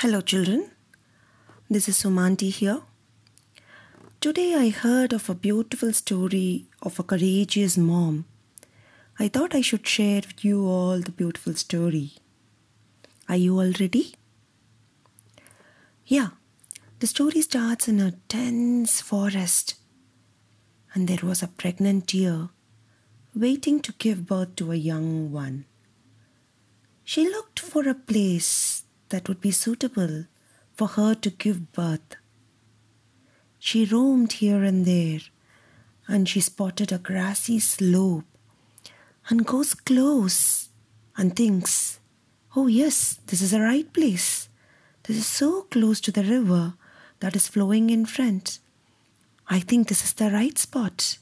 Hello, children. This is Sumanti here. Today I heard of a beautiful story of a courageous mom. I thought I should share with you all the beautiful story. Are you all ready? Yeah, the story starts in a dense forest, and there was a pregnant deer waiting to give birth to a young one. She looked for a place that would be suitable for her to give birth. She roamed here and there, and she spotted a grassy slope and goes close and thinks, Oh, yes, this is the right place. This is so close to the river that is flowing in front. I think this is the right spot.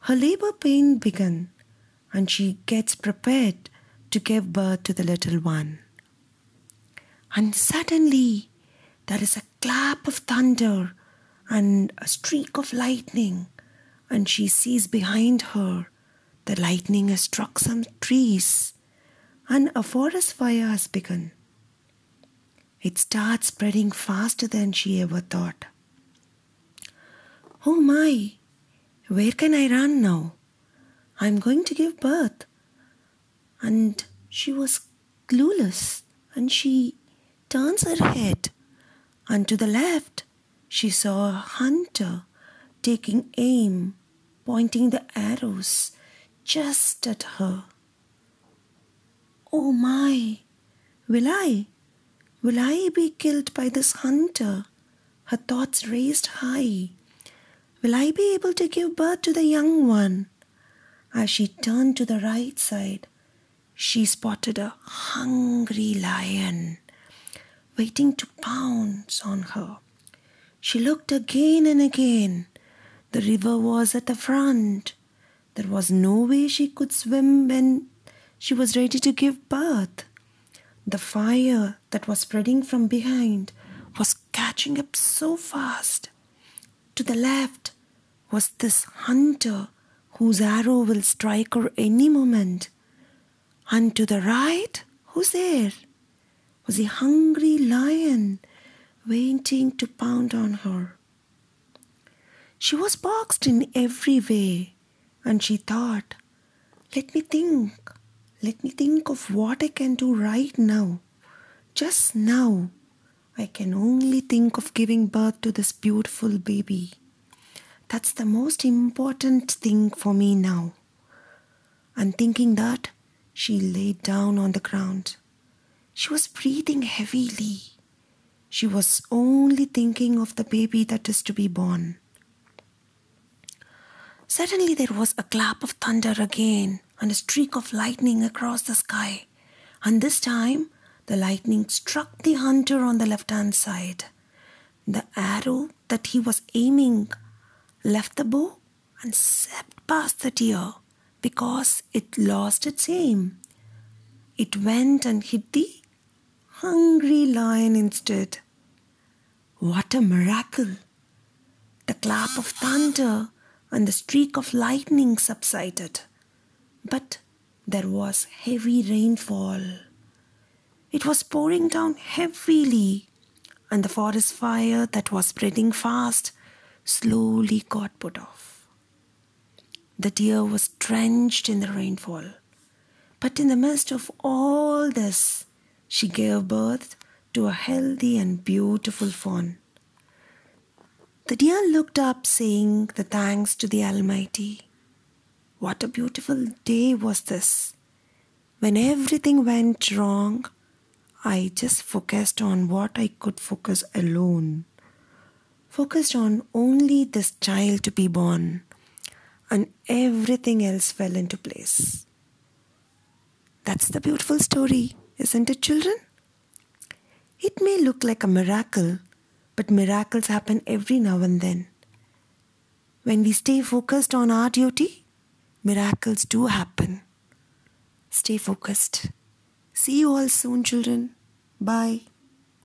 Her labor pain began, and she gets prepared to give birth to the little one. And suddenly there is a clap of thunder and a streak of lightning, and she sees behind her the lightning has struck some trees, and a forest fire has begun. It starts spreading faster than she ever thought. Oh my, where can I run now? I'm going to give birth. And she was clueless and she turns her head, and to the left she saw a hunter taking aim, pointing the arrows just at her. Oh my, will I? Will I be killed by this hunter? Her thoughts raised high. Will I be able to give birth to the young one? As she turned to the right side, she spotted a hungry lion waiting to pounce on her. She looked again and again. The river was at the front. There was no way she could swim when she was ready to give birth. The fire that was spreading from behind was catching up so fast. To the left was this hunter whose arrow will strike her any moment. And to the right, who's there? Was a hungry lion waiting to pound on her. She was boxed in every way, and she thought, Let me think, let me think of what I can do right now. Just now, I can only think of giving birth to this beautiful baby. That's the most important thing for me now. And thinking that, she lay down on the ground. She was breathing heavily. She was only thinking of the baby that is to be born. Suddenly, there was a clap of thunder again and a streak of lightning across the sky. And this time, the lightning struck the hunter on the left hand side. The arrow that he was aiming left the bow and swept past the deer because it lost its aim. It went and hit the hungry lion instead. What a miracle! The clap of thunder and the streak of lightning subsided, but there was heavy rainfall. It was pouring down heavily, and the forest fire that was spreading fast slowly got put off. The deer was drenched in the rainfall, but in the midst of all this, she gave birth to a healthy and beautiful fawn. The deer looked up, saying the thanks to the Almighty. What a beautiful day was this! When everything went wrong, I just focused on what I could focus alone. Focused on only this child to be born, and everything else fell into place. That's the beautiful story. Isn't it, children? It may look like a miracle, but miracles happen every now and then. When we stay focused on our duty, miracles do happen. Stay focused. See you all soon, children. Bye.